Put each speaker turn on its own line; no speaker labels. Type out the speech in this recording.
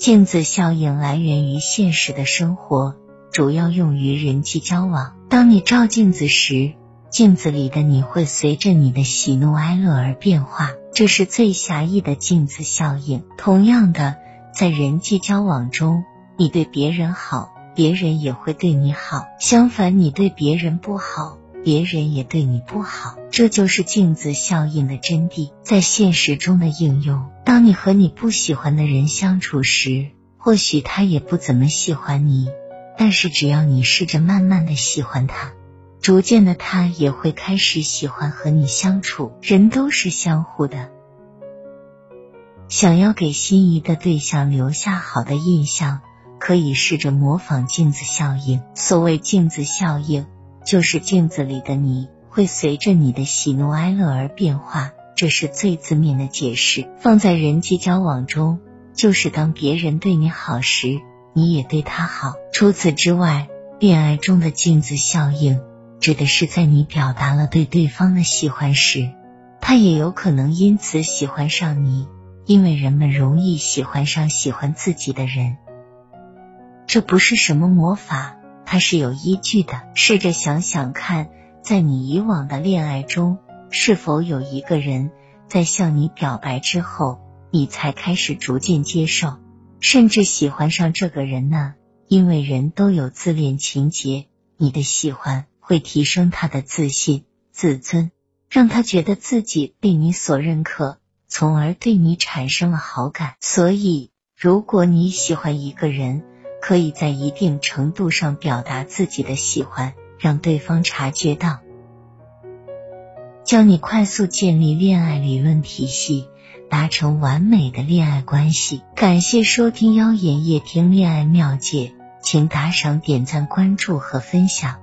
镜子效应来源于现实的生活，主要用于人际交往。当你照镜子时，镜子里的你会随着你的喜怒哀乐而变化，这是最狭义的镜子效应。同样的，在人际交往中，你对别人好，别人也会对你好；相反，你对别人不好，别人也对你不好。这就是镜子效应的真谛，在现实中的应用。当你和你不喜欢的人相处时，或许他也不怎么喜欢你，但是只要你试着慢慢的喜欢他。逐渐的，他也会开始喜欢和你相处。人都是相互的。想要给心仪的对象留下好的印象，可以试着模仿镜子效应。所谓镜子效应，就是镜子里的你会随着你的喜怒哀乐而变化，这是最字面的解释。放在人际交往中，就是当别人对你好时，你也对他好。除此之外，恋爱中的镜子效应。指的是在你表达了对对方的喜欢时，他也有可能因此喜欢上你。因为人们容易喜欢上喜欢自己的人，这不是什么魔法，它是有依据的。试着想想看，在你以往的恋爱中，是否有一个人在向你表白之后，你才开始逐渐接受，甚至喜欢上这个人呢？因为人都有自恋情节，你的喜欢。会提升他的自信、自尊，让他觉得自己被你所认可，从而对你产生了好感。所以，如果你喜欢一个人，可以在一定程度上表达自己的喜欢，让对方察觉到。教你快速建立恋爱理论体系，达成完美的恋爱关系。感谢收听妖言夜听恋爱妙解，请打赏、点赞、关注和分享。